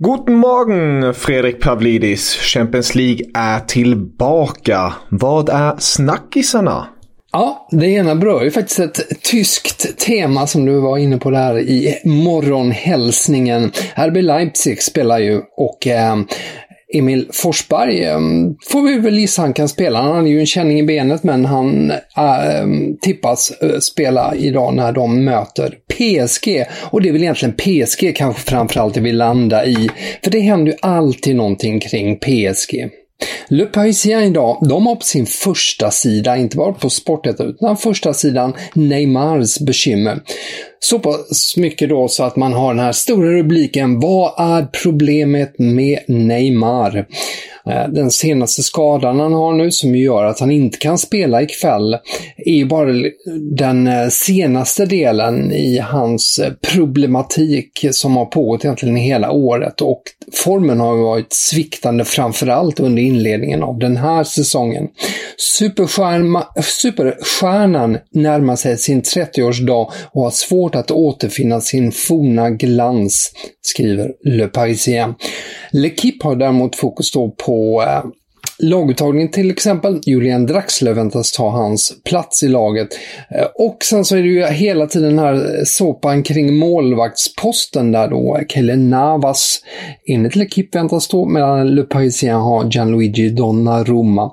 God morgon Fredrik Pavlidis. Champions League är tillbaka. Vad är snackisarna? Ja, det ena berör ju faktiskt ett tyskt tema som du var inne på där i morgonhälsningen. RB Leipzig spelar ju och eh, Emil Forsberg ehm, får vi väl gissa han kan spela. Han hade ju en känning i benet men han äh, tippas eh, spela idag när de möter PSG. Och det är väl egentligen PSG kanske framförallt det vill landa i. För det händer ju alltid någonting kring PSG. Le Parisien idag, de har på sin första sida, inte bara på Sportet, utan första sidan Neymars bekymmer. Så pass mycket då så att man har den här stora rubriken Vad är problemet med Neymar? Eh, den senaste skadan han har nu som gör att han inte kan spela ikväll är ju bara den eh, senaste delen i hans eh, problematik som har pågått egentligen hela året och formen har varit sviktande framförallt under inledningen av den här säsongen. Superstjärnan närmar sig sin 30-årsdag och har svårt att återfinna sin forna glans, skriver Le Parisien. L'Equipe har däremot fokus då på eh, laguttagning till exempel. Julian Draxler väntas ta hans plats i laget. Eh, och sen så är det ju hela tiden den här eh, såpan kring målvaktsposten där då Kelle Navas enligt L'Equipe väntas stå medan Le Parisien har Gianluigi Donnarumma.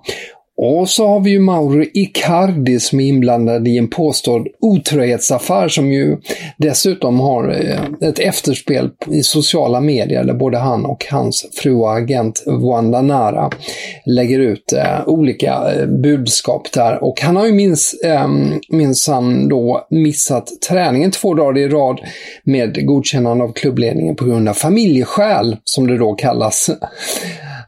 Och så har vi ju Mauro Icardi som är inblandad i en påstådd otrohetsaffär som ju dessutom har eh, ett efterspel i sociala medier där både han och hans fru och agent Wanda Nara lägger ut eh, olika eh, budskap där. Och han har ju minst, eh, minsann då missat träningen två dagar i rad med godkännande av klubbledningen på grund av familjeskäl, som det då kallas.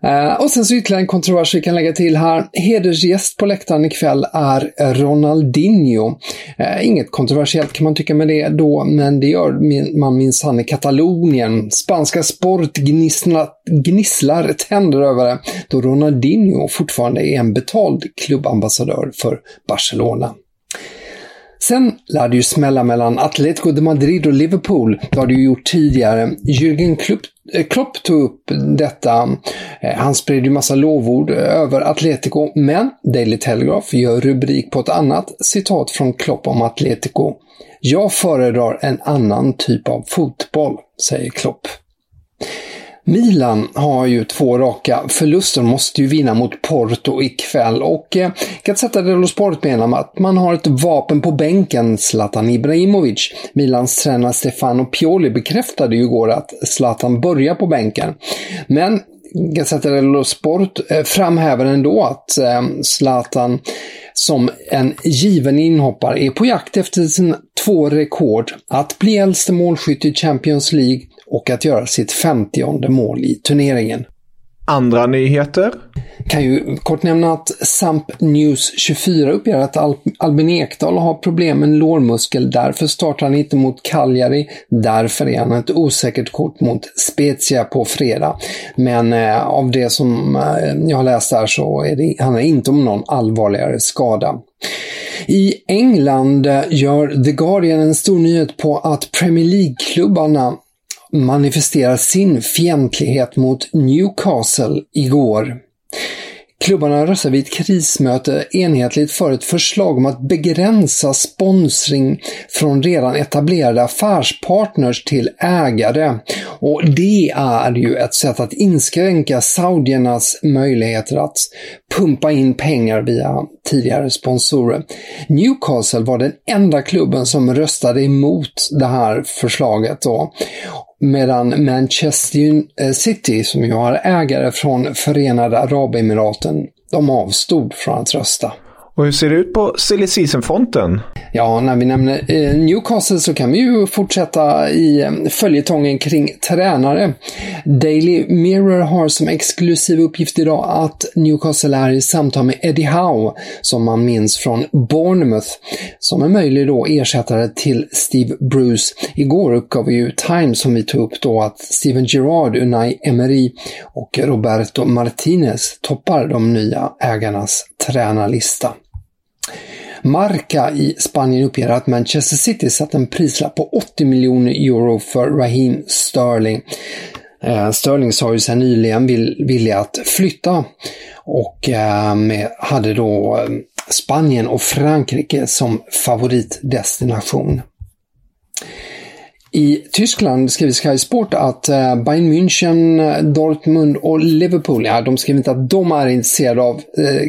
Eh, och sen så ytterligare en kontrovers vi kan lägga till här. Hedersgäst på läktaren ikväll är Ronaldinho. Eh, inget kontroversiellt kan man tycka med det då, men det gör man minsann i Katalonien. Spanska sport gnisslar tänder över det, då Ronaldinho fortfarande är en betald klubbambassadör för Barcelona. Sen lär det ju smälla mellan Atletico de Madrid och Liverpool. Det har det ju gjort tidigare. Jürgen Klopp, Eh, Klopp tog upp detta. Eh, han spred ju massa lovord eh, över Atletico, men Daily Telegraph gör rubrik på ett annat citat från Klopp om Atletico. Jag föredrar en annan typ av fotboll, säger Klopp. Milan har ju två raka förluster och måste ju vinna mot Porto ikväll och eh, Gazzetta dello Sport menar att man har ett vapen på bänken, Zlatan Ibrahimovic. Milans tränare Stefano Pioli bekräftade ju igår att Zlatan börjar på bänken. Men Gazzetta dello Sport eh, framhäver ändå att eh, Zlatan som en given inhoppare är på jakt efter sina två rekord. Att bli äldste målskytt i Champions League och att göra sitt 50 mål i turneringen. Andra nyheter? Kan ju kort nämna att Samp News 24 uppger att Al Albin Ekdal har problem med en lårmuskel. Därför startar han inte mot Cagliari. Därför är han ett osäkert kort mot Spezia på fredag. Men eh, av det som eh, jag har läst där så är det, handlar det inte om någon allvarligare skada. I England gör The Guardian en stor nyhet på att Premier League-klubbarna manifesterar sin fientlighet mot Newcastle igår. Klubbarna röstade vid ett krismöte enhetligt för ett förslag om att begränsa sponsring från redan etablerade affärspartners till ägare. Och det är ju ett sätt att inskränka saudiernas möjligheter att pumpa in pengar via tidigare sponsorer. Newcastle var den enda klubben som röstade emot det här förslaget. Då. Medan Manchester eh, City, som ju har ägare från Förenade Arabemiraten, de avstod från att rösta. Och hur ser det ut på silly season-fronten? Ja, när vi nämner eh, Newcastle så kan vi ju fortsätta i eh, följetongen kring tränare. Daily Mirror har som exklusiv uppgift idag att Newcastle är i samtal med Eddie Howe, som man minns från Bournemouth, som en möjlig då ersättare till Steve Bruce. Igår uppgav ju Times, som vi tog upp då, att Steven Gerrard, Unai Emery och Roberto Martinez toppar de nya ägarnas tränarlista. Marca i Spanien uppger att Manchester City satt en prislapp på 80 miljoner euro för Raheem Sterling. Eh, Sterling sa ju sig nyligen vill, vilja att flytta och eh, med, hade då eh, Spanien och Frankrike som favoritdestination. I Tyskland skriver Sky Sport att Bayern München, Dortmund och Liverpool, ja de skriver inte att de är intresserade av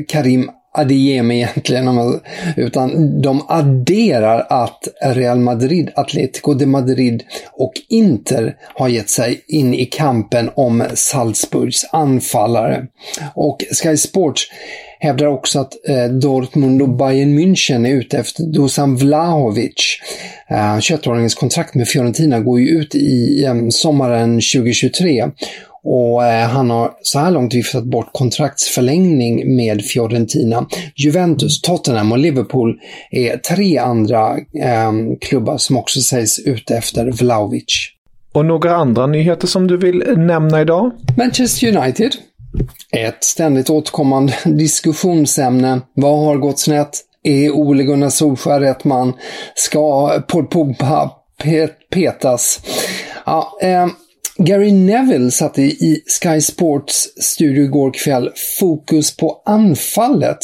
Karim Adeyemi egentligen, utan de adderar att Real Madrid, Atletico de Madrid och Inter har gett sig in i kampen om Salzburgs anfallare. Och Sky Sports hävdar också att eh, Dortmund och Bayern München är ute efter Dusan Vlahovic. Eh, 21-åringens kontrakt med Fiorentina går ju ut i eh, sommaren 2023 och eh, han har så här långt viftat bort kontraktsförlängning med Fiorentina. Juventus, Tottenham och Liverpool är tre andra eh, klubbar som också sägs ute efter Vlaovic. Och några andra nyheter som du vill nämna idag? Manchester United. Ett ständigt återkommande diskussionsämne. Vad har gått snett? Är Ole Gunnar Solskjaer rätt man? Ska Paul Pogba petas? Ja, eh, Gary Neville satte i Sky Sports studio igår kväll fokus på anfallet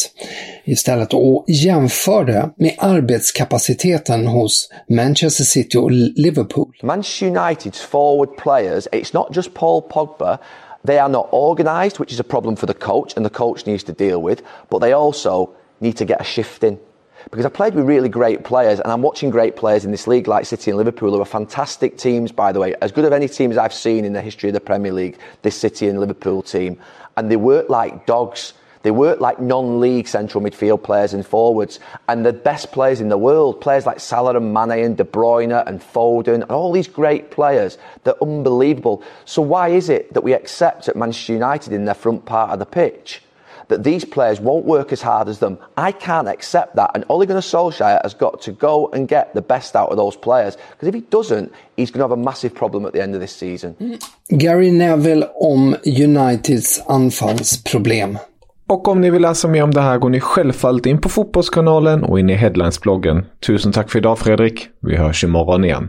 istället och jämförde med arbetskapaciteten hos Manchester City och Liverpool. Manchester Uniteds forward players, it's not just Paul Pogba, they are not organised, which is a problem for the coach and the coach needs to deal with, but they also need to get a shift in. Because I played with really great players and I'm watching great players in this league like City and Liverpool who are fantastic teams by the way as good of any teams I've seen in the history of the Premier League this City and Liverpool team. And they work like dogs. They work like non-league central midfield players and forwards. And the best players in the world players like Salah and Mane and De Bruyne and Foden and all these great players they're unbelievable. So why is it that we accept at Manchester United in their front part of the pitch that these players won't work as hard as them. I can't accept that. And Ole Gunnar Solskjaer has got to go and get the best out of those players. Because if he doesn't, he's going to have a massive problem at the end of this season. Gary Neville om Uniteds anfallsproblem. Och om ni vill läsa mer om det här går ni självfallet in på Fotbollskanalen och in i Headlines-bloggen. Tusen tack för idag Fredrik. Vi hörs imorgon igen.